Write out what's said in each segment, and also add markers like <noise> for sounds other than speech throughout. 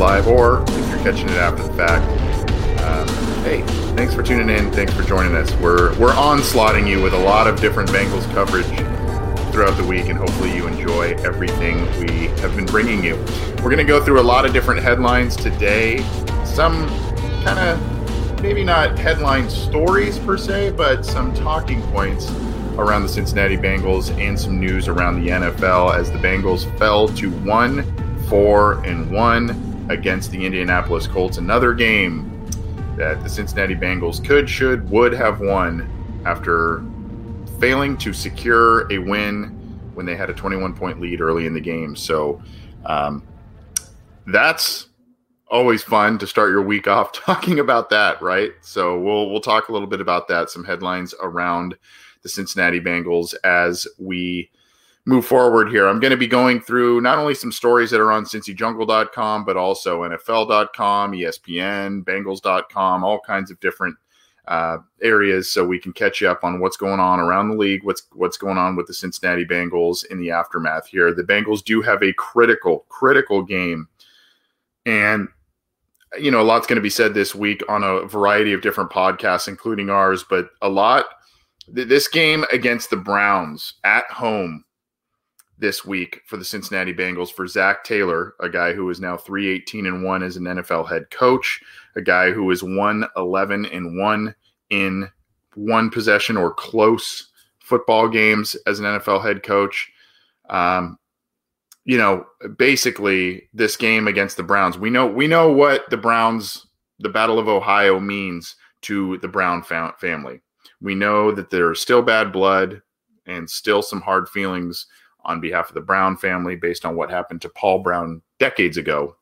live, or if you're catching it after the fact. Um, hey, thanks for tuning in. Thanks for joining us. We're we're onslaughting you with a lot of different Bengals coverage throughout the week, and hopefully you enjoy everything we have been bringing you. We're going to go through a lot of different headlines today. Some kind of maybe not headline stories per se, but some talking points around the Cincinnati Bengals and some news around the NFL as the Bengals fell to one, four, and one against the Indianapolis Colts. Another game that the Cincinnati Bengals could, should, would have won after failing to secure a win when they had a 21 point lead early in the game. So um, that's always fun to start your week <laughs> off talking about that, right? So we'll we'll talk a little bit about that, some headlines around the Cincinnati Bengals as we move forward here. I'm going to be going through not only some stories that are on cincyjungle.com, but also NFL.com, ESPN, Bengals.com, all kinds of different uh, areas, so we can catch you up on what's going on around the league, what's what's going on with the Cincinnati Bengals in the aftermath here. The Bengals do have a critical, critical game, and you know, a lot's going to be said this week on a variety of different podcasts, including ours, but a lot. th- This game against the Browns at home this week for the Cincinnati Bengals for Zac Taylor, a guy who is now 318 and 1 as an NFL head coach, a guy who is 111 and 1 in one possession or close football games as an NFL head coach. Um, you know, basically this game against the Browns, we know we know what the Browns, the Battle of Ohio means to the Brown fam- family. We know that there's still bad blood and still some hard feelings on behalf of the Brown family based on what happened to Paul Brown decades ago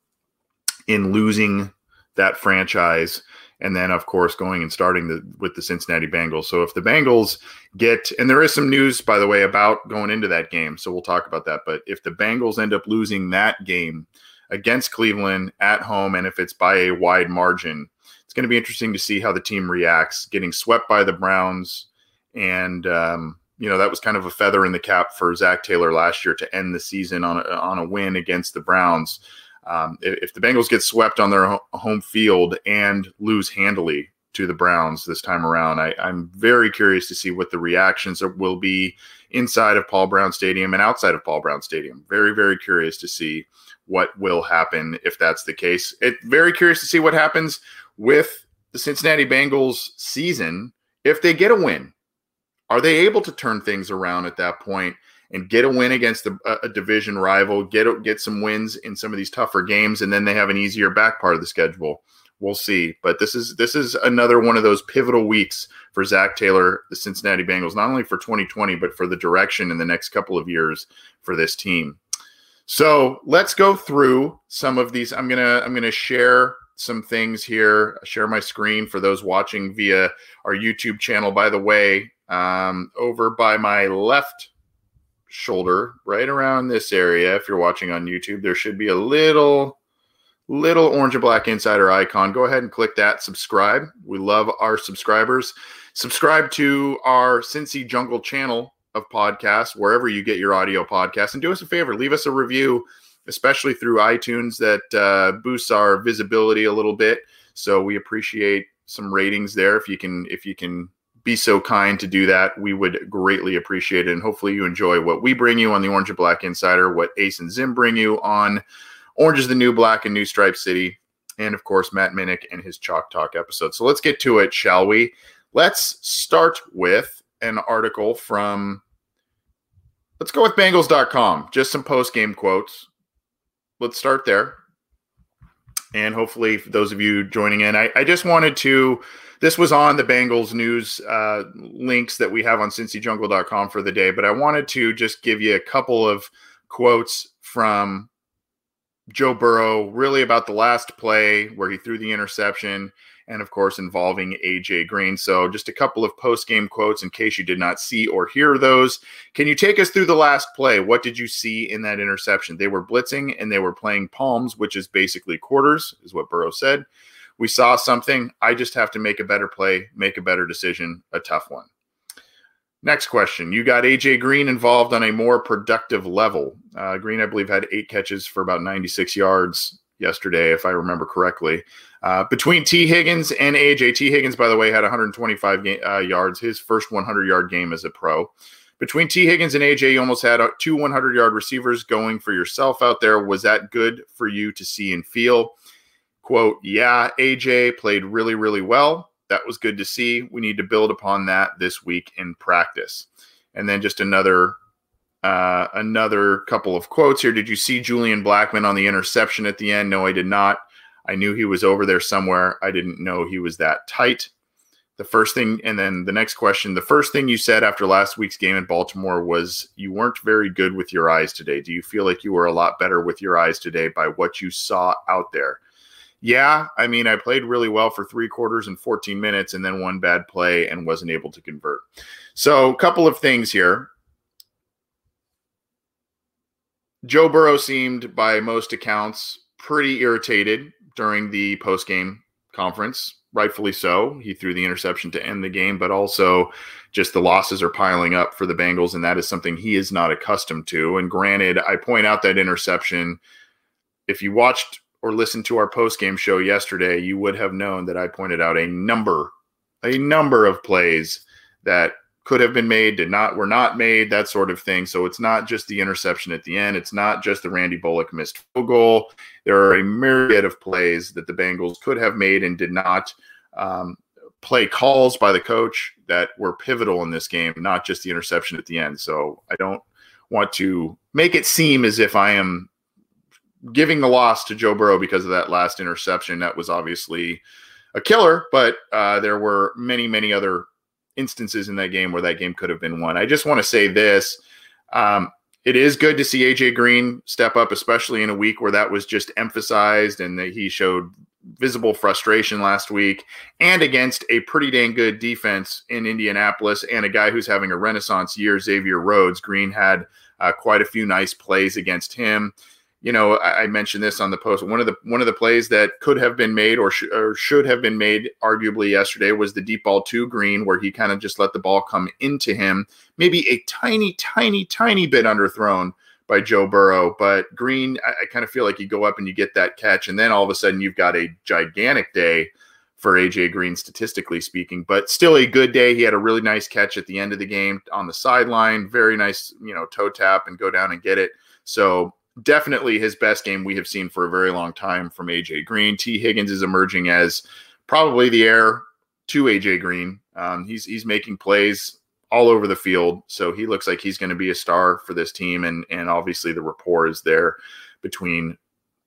in losing that franchise and then of course going and starting the, with the Cincinnati Bengals. So if the Bengals get and there is some news by the way about going into that game, so we'll talk about that, but if the Bengals end up losing that game against Cleveland at home and if it's by a wide margin, it's going to be interesting to see how the team reacts getting swept by the Browns and um, you know that was kind of a feather in the cap for Zac Taylor last year to end the season on a, on a win against the Browns. Um, if, the Bengals get swept on their home field and lose handily to the Browns this time around, I, I'm very curious to see what the reactions will be inside of Paul Brown Stadium and outside of Paul Brown Stadium. Very, very curious to see what will happen if that's the case. It very curious to see what happens with the Cincinnati Bengals season if they get a win. Are they able to turn things around at that point and get a win against a, a division rival, get get some wins in some of these tougher games, and then they have an easier back part of the schedule? We'll see. But this is this is another one of those pivotal weeks for Zac Taylor, the Cincinnati Bengals, not only for 2020 but for the direction in the next couple of years for this team. So let's go through some of these. I'm gonna I'm gonna share some things here. Share my screen for those watching via our YouTube channel. By the way, um, over by my left shoulder, right around this area, if you're watching on YouTube, there should be a little little orange and black insider icon. Go ahead and click that. Subscribe. We love our subscribers. Subscribe to our Cincy Jungle channel of podcasts wherever you get your audio podcasts, and do us a favor, leave us a review especially through iTunes, that uh, boosts our visibility a little bit. So we appreciate some ratings there. If you can, if you can be so kind to do that, we would greatly appreciate it. And hopefully you enjoy what we bring you on the Orange and Black Insider, what Ace and Zim bring you on Orange is the New Black and New Stripe City, and of course Matt Minich and his Chalk Talk episode. So let's get to it, shall we? Let's start with an article from, let's go with Bengals.com, just some post game quotes. Let's start there. And hopefully, those of you joining in, I, I just wanted to. This was on the Bengals news uh, links that we have on cincyjungle.com for the day, but I wanted to just give you a couple of quotes from Joe Burrow, really about the last play where he threw the interception, and of course involving AJ Green. So, just a couple of post game quotes in case you did not see or hear those. Can you take us through the last play? What did you see in that interception? They were blitzing and they were playing palms, which is basically quarters, is what Burrow said. We saw something. I just have to make a better play, make a better decision, a tough one. Next question. You got AJ Green involved on a more productive level. Uh, Green, I believe, had eight catches for about 96 yards yesterday, if I remember correctly. Uh, between Tee Higgins and AJ, Tee Higgins, by the way, had 125 ga- uh, yards, his first 100 yard game as a pro. Between Tee Higgins and AJ, you almost had uh, two 100 yard receivers going for yourself out there. Was that good for you to see and feel? Quote, yeah, AJ played really, really well that was good to see. We need to build upon that this week in practice. And then just another uh, another couple of quotes here. Did you see Julian Blackmon on the interception at the end? No, I did not. I knew he was over there somewhere. I didn't know he was that tight. The first thing, and then the next question the first thing you said after last week's game in Baltimore was you weren't very good with your eyes today. Do you feel like you were a lot better with your eyes today by what you saw out there? yeah, I mean, I played really well for three quarters and 14 minutes and then one bad play and wasn't able to convert. So, a couple of things here. Joe Burrow seemed, by most accounts, pretty irritated during the post game conference. Rightfully so. He threw the interception to end the game, but also just the losses are piling up for the Bengals, and that is something he is not accustomed to. And granted, I point out that interception. If you watched or listened to our post game show yesterday, you would have known that I pointed out a number, a number of plays that could have been made, did not, were not made, that sort of thing. So it's not just the interception at the end. It's not just the Randy Bullock missed field goal. There are a myriad of plays that the Bengals could have made and did not. Um, play calls by the coach that were pivotal in this game, not just the interception at the end. So I don't want to make it seem as if I am giving the loss to Joe Burrow because of that last interception. That was obviously a killer, but uh, there were many, many other instances in that game where that game could have been won. I just want to say this. Um, it is good to see AJ Green step up, especially in a week where that was just emphasized and that he showed visible frustration last week and against a pretty dang good defense in Indianapolis and a guy who's having a renaissance year, Xavier Rhodes. Green had uh, quite a few nice plays against him you know, I, I, mentioned this on the post. One of the one of the plays that could have been made or, sh- or should have been made, arguably yesterday, was the deep ball to Green, where he kind of just let the ball come into him, maybe a tiny, tiny, tiny bit underthrown by Joe Burrow. But Green, I, I kind of feel like you go up and you get that catch, and then all of a sudden you've got a gigantic day for AJ Green, statistically speaking, but still a good day. He had a really nice catch at the end of the game on the sideline, very nice, you know, toe tap and go down and get it. So definitely his best game we have seen for a very long time from AJ Green. Tee Higgins is emerging as probably the heir to AJ Green. Um, he's he's making plays all over the field, so he looks like he's going to be a star for this team. And and obviously the rapport is there between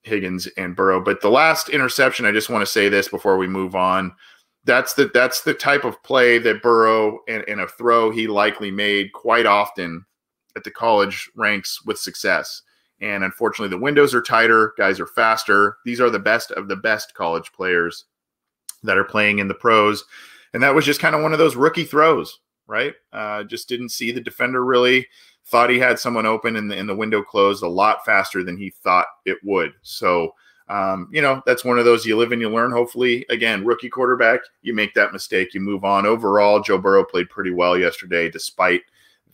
Higgins and Burrow. But the last interception, I just want to say this before we move on. That's the that's the type of play that Burrow in, in a throw he likely made quite often at the college ranks with success and unfortunately, the windows are tighter. Guys are faster. These are the best of the best college players that are playing in the pros. And that was just kind of one of those rookie throws, right? Uh, just didn't see the defender really. Thought he had someone open and the, and the window closed a lot faster than he thought it would. So, um, you know, that's one of those you live and you learn. Hopefully, again, rookie quarterback, you make that mistake, you move on. Overall, Joe Burrow played pretty well yesterday, despite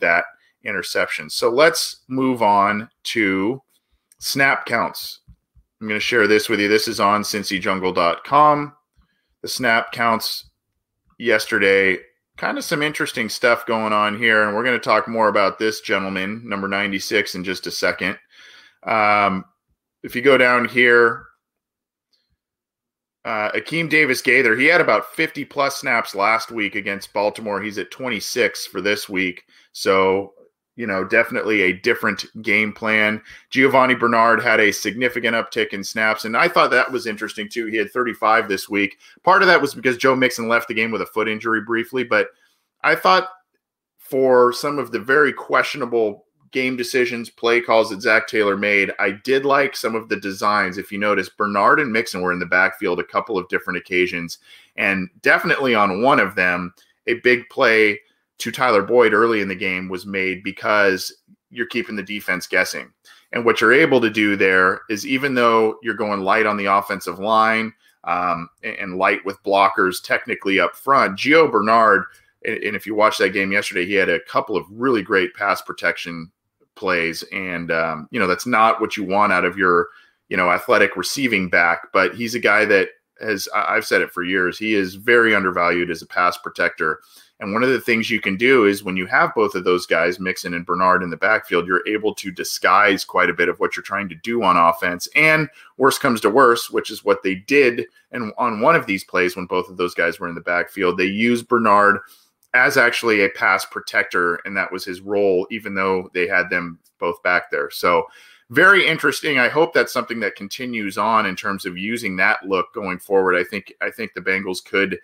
that interceptions. So let's move on to snap counts. I'm going to share this with you. This is on cincyjungle.com. The snap counts yesterday. Kind of some interesting stuff going on here. And we're going to talk more about this gentleman, number 96, in just a second. Um, if you go down here, Uh, Akeem Davis Gaither, he had about 50 plus snaps last week against Baltimore. He's at 26 for this week. So, you know, definitely a different game plan. Giovani Bernard had a significant uptick in snaps, and I thought that was interesting too. He had 35 this week. Part of that was because Joe Mixon left the game with a foot injury briefly, but I thought for some of the very questionable game decisions, play calls that Zac Taylor made. I did like some of the designs. If you notice, Bernard and Mixon were in the backfield a couple of different occasions, and definitely on one of them, a big play to Tyler Boyd early in the game was made because you're keeping the defense guessing. And what you're able to do there is, even though you're going light on the offensive line um, and light with blockers technically up front, Gio Bernard. And if you watched that game yesterday, he had a couple of really great pass protection plays, and um, you know that's not what you want out of your you know athletic receiving back. But he's a guy that has I've said it for years. He is very undervalued as a pass protector. And one of the things you can do is when you have both of those guys, Mixon and Bernard, in the backfield, you're able to disguise quite a bit of what you're trying to do on offense. And worse comes to worse, which is what they did. And on one of these plays, when both of those guys were in the backfield, they used Bernard as actually a pass protector, and that was his role, even though they had them both back there. So, very interesting. I hope that's something that continues on in terms of using that look going forward. I think I think the Bengals could,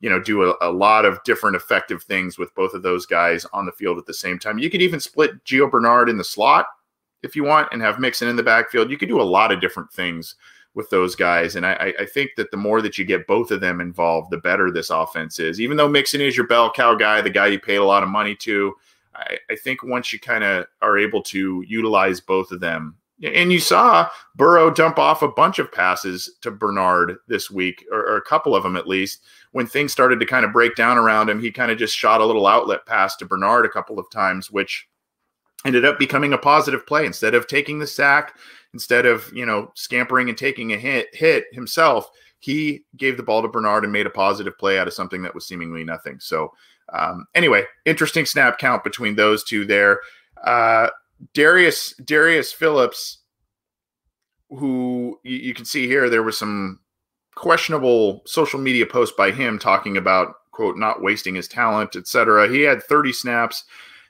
you know, do a, a lot of different effective things with both of those guys on the field at the same time. You could even split Gio Bernard in the slot if you want, and have Mixon in the backfield. You could do a lot of different things with those guys. And I, I, think that the more that you get both of them involved, the better this offense is. Even though Mixon is your bell cow guy, the guy you paid a lot of money to, I, I think once you kind of are able to utilize both of them, and you saw Burrow dump off a bunch of passes to Bernard this week, or, or a couple of them at least. When things started to kind of break down around him, he kind of just shot a little outlet pass to Bernard a couple of times, which ended up becoming a positive play. Instead of taking the sack instead of you know scampering and taking a hit hit himself he gave the ball to bernard and made a positive play out of something that was seemingly nothing. So um, anyway interesting snap count between those two there. Uh, darius darius phillips who you, you can see here there was some questionable social media post by him talking about quote not wasting his talent etc he had 30 snaps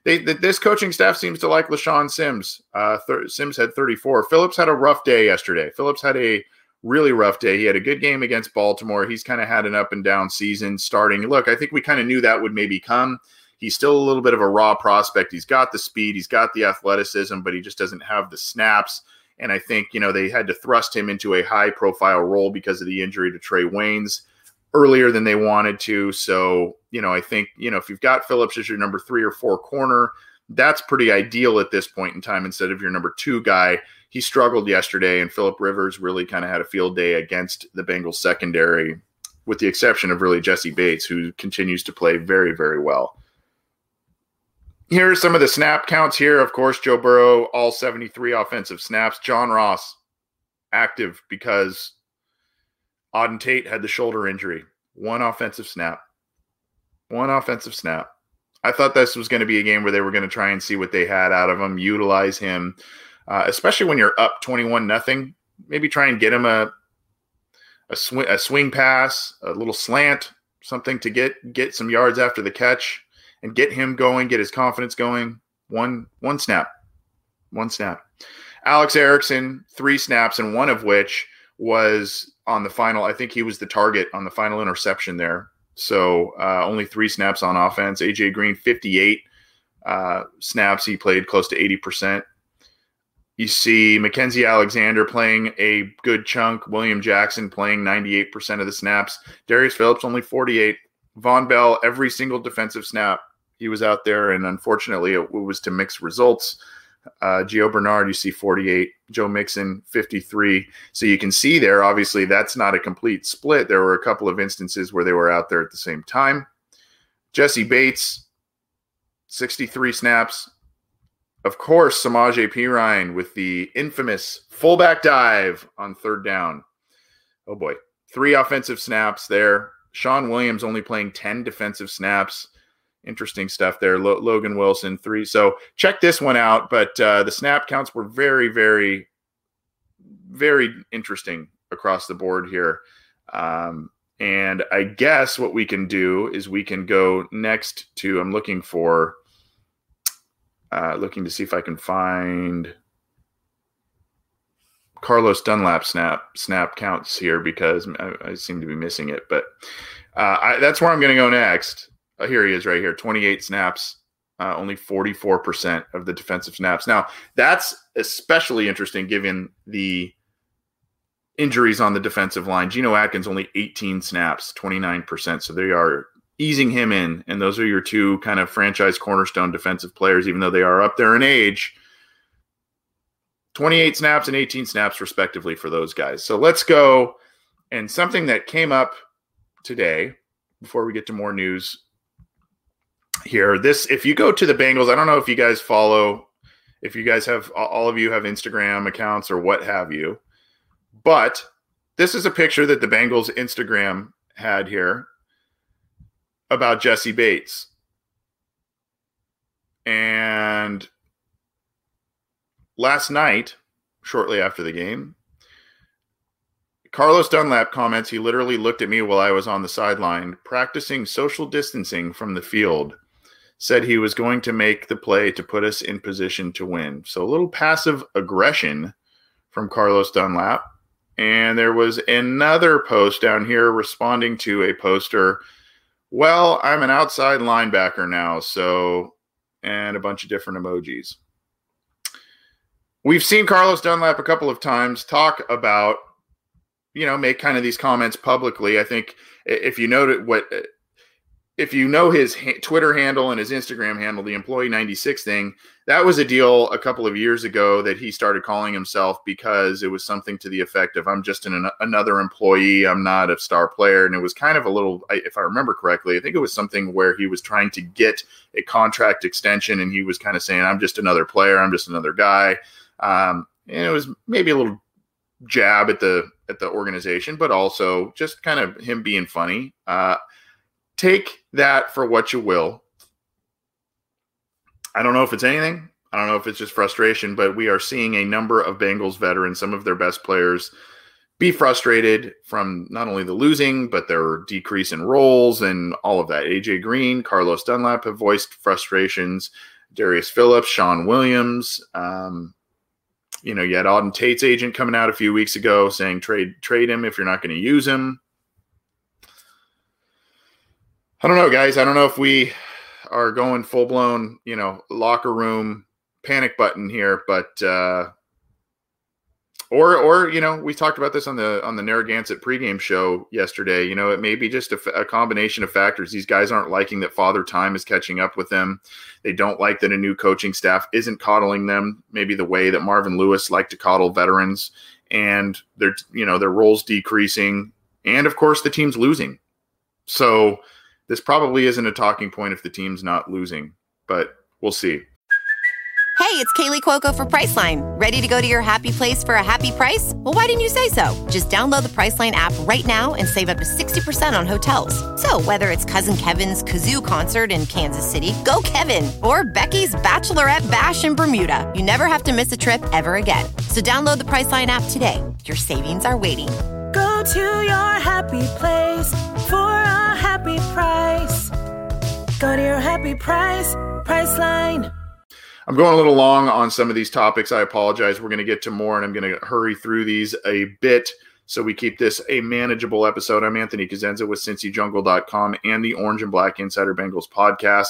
they, this coaching staff seems to like LeShaun Sims. Uh, Sims had 34. Phillips had a rough day yesterday. Phillips had a really rough day. He had a good game against Baltimore. He's kind of had an up and down season starting. Look, I think we kind of knew that would maybe come. He's still a little bit of a raw prospect. He's got the speed, he's got the athleticism, but he just doesn't have the snaps. And I think, you know, they had to thrust him into a high profile role because of the injury to Trae Waynes earlier than they wanted to. So, you know, I think, you know, if you've got Phillips as your number three or four corner, that's pretty ideal at this point in time instead of your number two guy. He struggled yesterday, and Philip Rivers really kind of had a field day against the Bengals secondary, with the exception of really Jessie Bates, who continues to play very, very well. Here are some of the snap counts here. Of course, Joe Burrow, all 73 offensive snaps. John Ross, active because Auden Tate had the shoulder injury. One offensive snap. One offensive snap. I thought this was going to be a game where they were going to try and see what they had out of him, utilize him, uh, especially when you're up 21 nothing. Maybe try and get him a a swing a swing pass, a little slant, something to get get some yards after the catch and get him going, get his confidence going. One one snap. One snap. Alex Erickson, three snaps, and one of which was on the final. I think he was the target on the final interception there. So uh, only three snaps on offense. AJ Green, 58 uh, snaps. He played close to 80%. You see Mackensie Alexander playing a good chunk. William Jackson playing 98% of the snaps. Darius Phillips only 48. Vonn Bell, every single defensive snap he was out there. And unfortunately, it was to mixed results. Uh, Gio Bernard, you see 48. Joe Mixon, 53. So you can see there, obviously, that's not a complete split. There were a couple of instances where they were out there at the same time. Jessie Bates, 63 snaps. Of course, Samaje Perine with the infamous fullback dive on third down. Oh boy. Three offensive snaps there. Shawn Williams only playing 10 defensive snaps interesting stuff there. Lo- Logan Wilson three. So check this one out. But uh, the snap counts were very, very, very interesting across the board here. Um, and I guess what we can do is we can go next to. I'm looking for, uh, looking to see if I can find Carlos Dunlap snap snap counts here because I, I seem to be missing it. But uh, I, that's where I'm going to go next. Uh, here he is, right here. 28 snaps, uh, only 44% of the defensive snaps. Now that's especially interesting given the injuries on the defensive line. Geno Atkins only 18 snaps, 29%. So they are easing him in. And those are your two kind of franchise cornerstone defensive players, even though they are up there in age. 28 snaps and 18 snaps, respectively, for those guys. So let's go. And something that came up today before we get to more news here. This, if you go to the Bengals, I don't know if you guys follow, if you guys have, all of you have Instagram accounts or what have you but this is a picture that the Bengals Instagram had here about Jessie Bates. And last night, shortly after the game, Carlos Dunlap comments he literally looked at me while I was on the sideline practicing social distancing from the field. Said he was going to make the play to put us in position to win. So a little passive aggression from Carlos Dunlap. And there was another post down here responding to a poster. Well, I'm an outside linebacker now, so, and a bunch of different emojis. We've seen Carlos Dunlap a couple of times talk about, you know, make kind of these comments publicly. I think if you noted what if you know his Twitter handle and his Instagram handle, the employee 96 thing, that was a deal a couple of years ago that he started calling himself because it was something to the effect of, I'm just an, another employee. I'm not a star player. And it was kind of a little, if I remember correctly, I think it was something where he was trying to get a contract extension and he was kind of saying, I'm just another player. I'm just another guy. Um, and it was maybe a little jab at the, at the organization, but also just kind of him being funny. Uh, take that for what you will. I don't know if it's anything. I don't know if it's just frustration, but we are seeing a number of Bengals veterans, some of their best players, be frustrated from not only the losing, but their decrease in roles and all of that. AJ Green, Carlos Dunlap have voiced frustrations. Darius Phillips, Shawn Williams. Um, you know, you had Auden Tate's agent coming out a few weeks ago saying trade trade him if you're not going to use him. I don't know, guys. I don't know if we are going full blown, you know, locker room panic button here, but uh or or you know, we talked about this on the on the Narragansett pregame show yesterday. You know, it may be just a, a combination of factors. These guys aren't liking that Father Time is catching up with them. They don't like that a new coaching staff isn't coddling them, maybe the way that Marvin Lewis liked to coddle veterans, and their you know their roles decreasing, and of course the team's losing. So this probably isn't a talking point if the team's not losing, but we'll see. Hey, it's Kaley Cuoco for Priceline. Ready to go to your happy place for a happy price? Well, why didn't you say so? Just download the Priceline app right now and save up to 60% on hotels. So, whether it's Cousin Kevin's Kazoo concert in Kansas City, go Kevin, or Becky's Bachelorette Bash in Bermuda, you never have to miss a trip ever again. So, download the Priceline app today. Your savings are waiting. Go to your happy place for a happy price. Go to your happy price, Priceline. I'm going a little long on some of these topics. I apologize. We're going to get to more, and I'm going to hurry through these a bit so we keep this a manageable episode. I'm Anthony Cosenza with CincyJungle.com and the Orange and Black Insider Bengals podcast,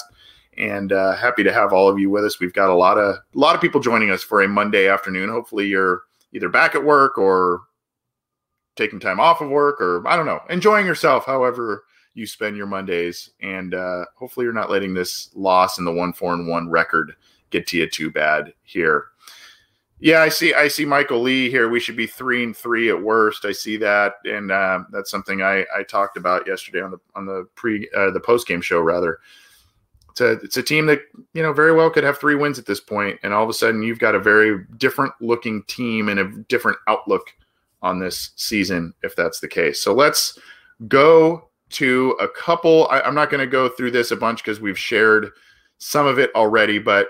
and uh, happy to have all of you with us. We've got a lot of a lot of people joining us for a Monday afternoon. Hopefully, you're either back at work or taking time off of work, or I don't know, enjoying yourself. However you spend your Mondays, and uh, hopefully, you're not letting this loss in the one four and one record get to you too bad here. Yeah, I see. I see Michael Lee here. We should be three and three at worst. I see that, and uh, that's something I, I talked about yesterday on the on the pre uh, the post game show. Rather, it's a it's a team that you know very well could have three wins at this point, and all of a sudden you've got a very different looking team and a different outlook on this season if that's the case. So let's go to a couple. I, I'm not going to go through this a bunch because we've shared some of it already, but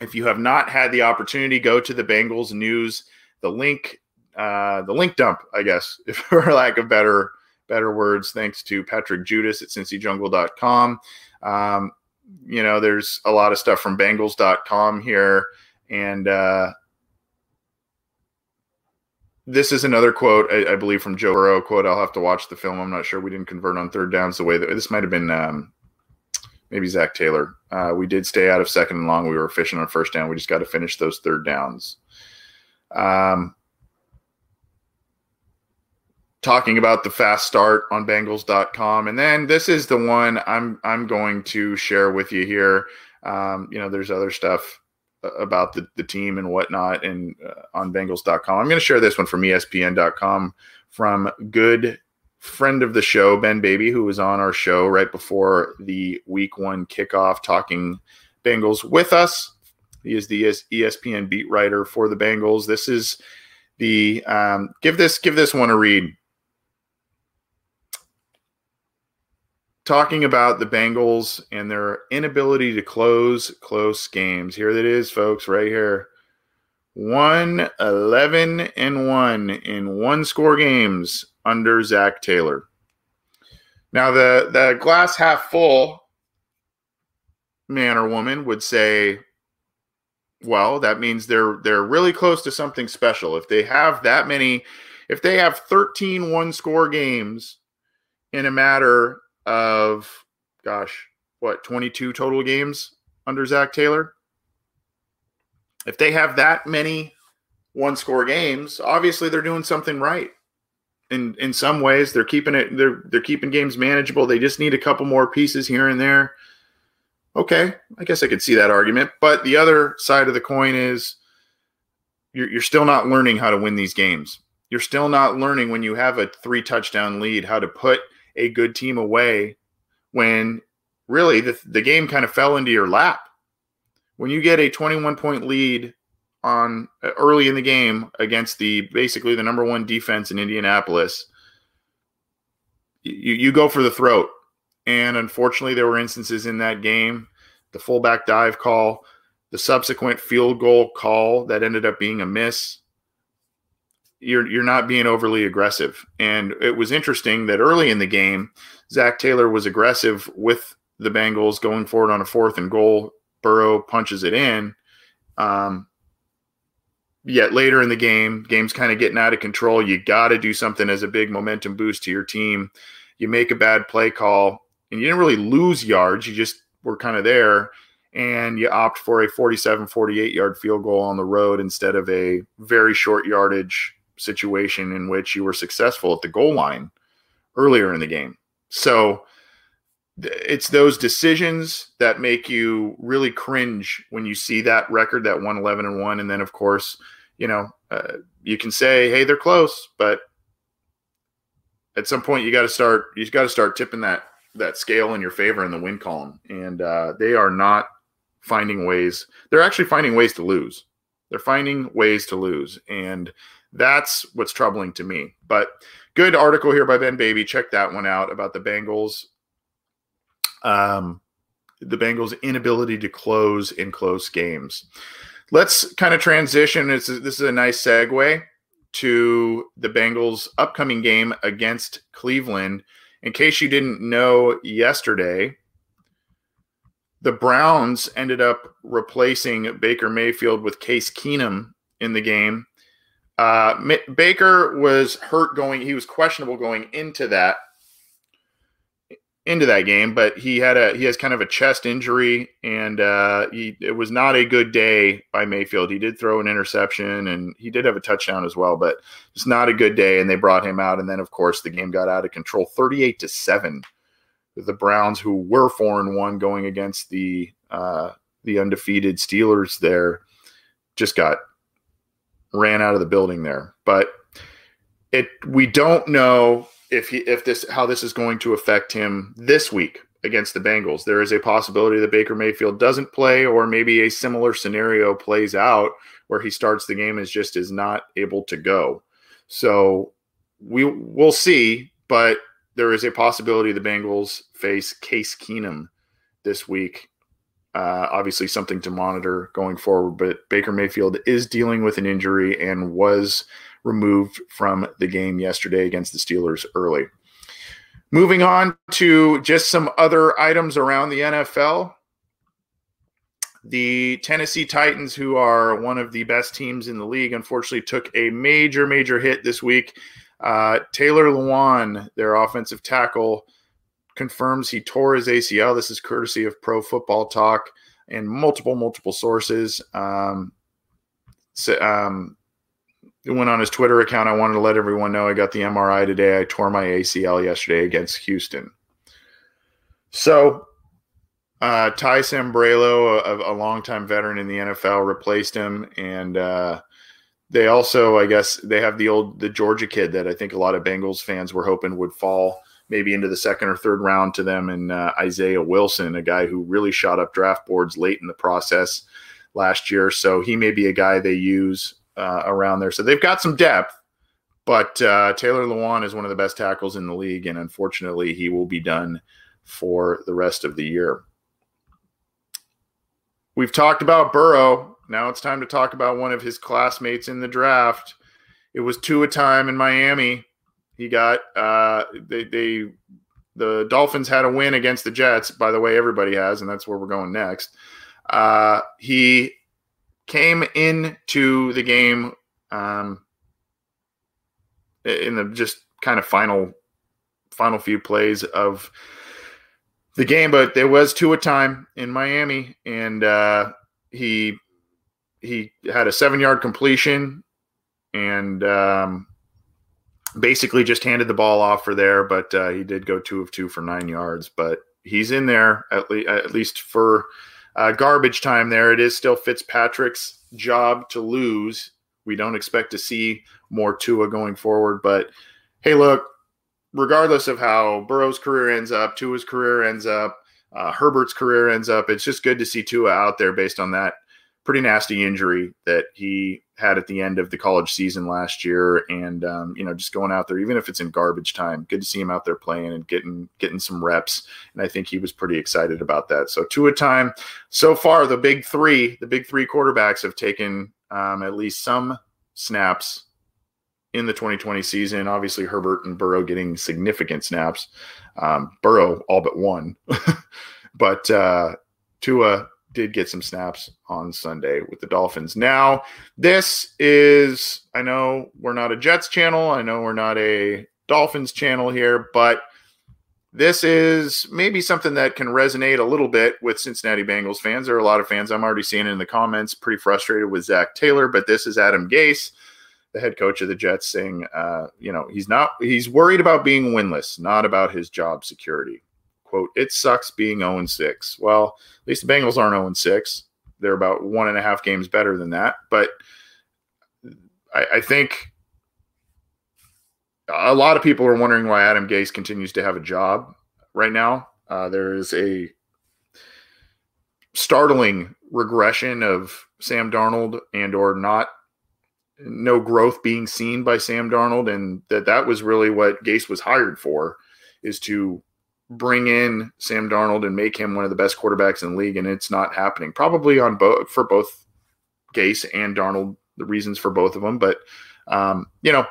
if you have not had the opportunity, go to the Bengals news. The link uh, the link dump, I guess, <laughs> if for lack of better better words. Thanks to Patrick Judis at cincyjungle.com. Um, you know, there's a lot of stuff from Bengals.com here, and uh, this is another quote, I, I, believe, from Joe Burrow. Quote: I'll have to watch the film. I'm not sure we didn't convert on third downs the way that this might have been. Um, maybe Zac Taylor. Uh, we did stay out of second and long. We were efficient on first down. We just got to finish those third downs. Um, talking about the fast start on Bengals.com, and then this is the one I'm I'm going to share with you here. Um, you know, there's other stuff about the, the team and whatnot and uh, on Bengals.com. I'm going to share this one from ESPN.com from good friend of the show, Ben Baby, who was on our show right before the week one kickoff talking Bengals with us. He is the ESPN beat writer for the Bengals. This is the um, give this give this one a read. Talking about the Bengals and their inability to close close games. Here it is, folks, right here. 1 11 and 1 in one score games under Zac Taylor. Now, the, the glass half full man or woman would say, well, that means they're they're really close to something special. If they have that many, if they have 13 one score games in a matter of gosh, what, 22 total games under Zac Taylor? If they have that many one score games, obviously they're doing something right. In in some ways, they're keeping it they're they're keeping games manageable. They just need a couple more pieces here and there. Okay, I guess I could see that argument. But the other side of the coin is you're, you're still not learning how to win these games. You're still not learning when you have a three touchdown lead how to put a good team away when really the, the game kind of fell into your lap when you get a 21 point lead on uh, early in the game against the basically the number one defense in Indianapolis, you, you go for the throat. And unfortunately, there were instances in that game, the fullback dive call, the subsequent field goal call that ended up being a miss. You're you're not being overly aggressive. And it was interesting that early in the game, Zac Taylor was aggressive with the Bengals going forward on a fourth and goal Burrow punches it in. Um, yet later in the game, game's kind of getting out of control. You got to do something as a big momentum boost to your team. You make a bad play call, and you didn't really lose yards. You just were kind of there, and you opt for a 47 48 yard field goal on the road instead of a very short yardage situation in which you were successful at the goal line earlier in the game. So, it's those decisions that make you really cringe when you see that record, that 111 and 1. And then, of course, you know, uh, you can say, hey, they're close, but at some point you got to start, you got to start tipping that, that scale in your favor in the win column. And uh, they are not finding ways, they're actually finding ways to lose. They're finding ways to lose. And that's what's troubling to me. But good article here by Ben Baby. Check that one out about the Bengals um, the Bengals' inability to close in close games. Let's kind of transition. It's, this is a nice segue to the Bengals' upcoming game against Cleveland. In case you didn't know yesterday, the Browns ended up replacing Baker Mayfield with Case Keenum in the game. Uh, Baker was hurt going, he was questionable going into that into that game, but he had a he has kind of a chest injury, and uh, he it was not a good day by Mayfield. He did throw an interception, and he did have a touchdown as well, but it's not a good day. And they brought him out, and then of course the game got out of control, thirty eight to seven. The Browns, who were four and one going against the uh, the undefeated Steelers, there just got ran out of the building there. But it we don't know if he if this how this is going to affect him this week against the Bengals. There is a possibility that Baker Mayfield doesn't play, or maybe a similar scenario plays out where he starts the game and just is not able to go. So we will see, but there is a possibility the Bengals face Case Keenum this week. Uh, obviously, something to monitor going forward. But Baker Mayfield is dealing with an injury and was removed from the game yesterday against the Steelers early. Moving on to just some other items around the NFL. The Tennessee Titans, who are one of the best teams in the league, unfortunately took a major, major hit this week. Uh, Taylor Lewan, their offensive tackle, confirms he tore his ACL. This is courtesy of Pro Football Talk and multiple, multiple sources. Um, so, um, it went on his Twitter account. I wanted to let everyone know I got the MRI today. I tore my ACL yesterday against Houston. So, uh, Ty Sambrailo, a, a longtime veteran in the NFL, replaced him, and uh, they also, I guess, they have the old the Georgia kid that I think a lot of Bengals fans were hoping would fall maybe into the second or third round to them, and uh, Isaiah Wilson, a guy who really shot up draft boards late in the process last year. So he may be a guy they use uh, around there. So they've got some depth, but uh, Taylor Lewan is one of the best tackles in the league, and unfortunately, he will be done for the rest of the year. We've talked about Burrow. Now it's time to talk about one of his classmates in the draft. It was two a time in Miami. He got uh, they they the Dolphins had a win against the Jets. By the way, everybody has, and that's where we're going next. Uh, he came into the game um, in the just kind of final final few plays of the game, but there was two a time in Miami, and uh, he he had a seven yard completion and um, basically just handed the ball off for there, but uh, he did go two of two for nine yards. But he's in there at, le- at least for uh, garbage time. There, it is still Fitzpatrick's job to lose. We don't expect to see more Tua going forward, but hey, look, regardless of how Burrow's career ends up, Tua's career ends up, uh, Herbert's career ends up, it's just good to see Tua out there based on that pretty nasty injury that he had at the end of the college season last year, and um, you know, just going out there, even if it's in garbage time, good to see him out there playing and getting getting some reps. And I think he was pretty excited about that. So Tua time so far, the big three, the big three quarterbacks have taken um, at least some snaps in the 2020 season. Obviously, Herbert and Burrow getting significant snaps. Um, Burrow all but one, <laughs> but uh, Tua did get some snaps on Sunday with the Dolphins. Now, this is, I know we're not a Jets channel, I know we're not a Dolphins channel here, but this is maybe something that can resonate a little bit with Cincinnati Bengals fans. There are a lot of fans I'm already seeing in the comments pretty frustrated with Zac Taylor, but this is Adam Gase, the head coach of the Jets, saying, uh, you know, he's not, he's worried about being winless, not about his job security quote, it sucks being 0 6. Well, at least the Bengals aren't 0 6. They're about one and a half games better than that. But I, I think a lot of people are wondering why Adam Gase continues to have a job right now. Uh, there is a startling regression of Sam Darnold and or not no growth being seen by Sam Darnold and that that was really what Gase was hired for is to bring in Sam Darnold and make him one of the best quarterbacks in the league, and it's not happening. Probably on both for both Gase and Darnold, the reasons for both of them. But um, you know,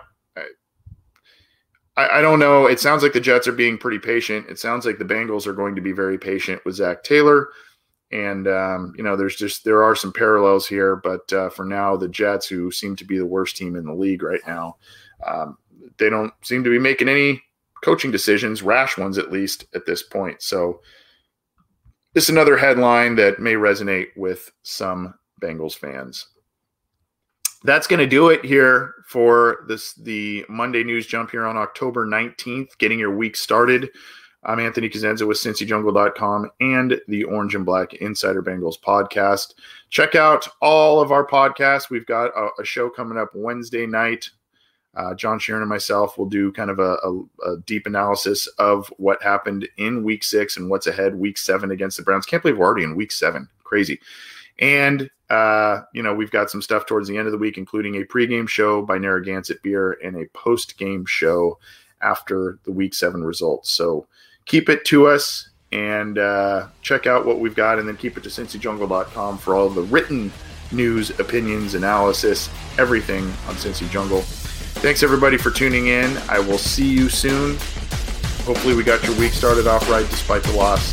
I, I, don't know. It sounds like the Jets are being pretty patient. It sounds like the Bengals are going to be very patient with Zac Taylor. And um, you know, there's just there are some parallels here, but uh, for now, the Jets, who seem to be the worst team in the league right now, um, they don't seem to be making any coaching decisions, rash ones at least at this point. So this is another headline that may resonate with some Bengals fans. That's going to do it here for this the Monday news jump here on October 19th, getting your week started. I'm Anthony Cosenza with CincyJungle.com and the Orange and Black Insider Bengals podcast. Check out all of our podcasts. We've got a, a show coming up Wednesday night uh, John Sheeran and myself will do kind of a, a, a, deep analysis of what happened in week six and what's ahead week seven against the Browns. Can't believe we're already in week seven. Crazy. And, uh, you know, we've got some stuff towards the end of the week, including a pregame show by Narragansett Beer and a post game show after the week seven results. So keep it to us. and uh, check out what we've got, and then keep it to cincyjungle.com for all the written news, opinions, analysis, everything on Cincy Jungle. Thanks everybody for tuning in. I will see you soon. Hopefully, we got your week started off right despite the loss.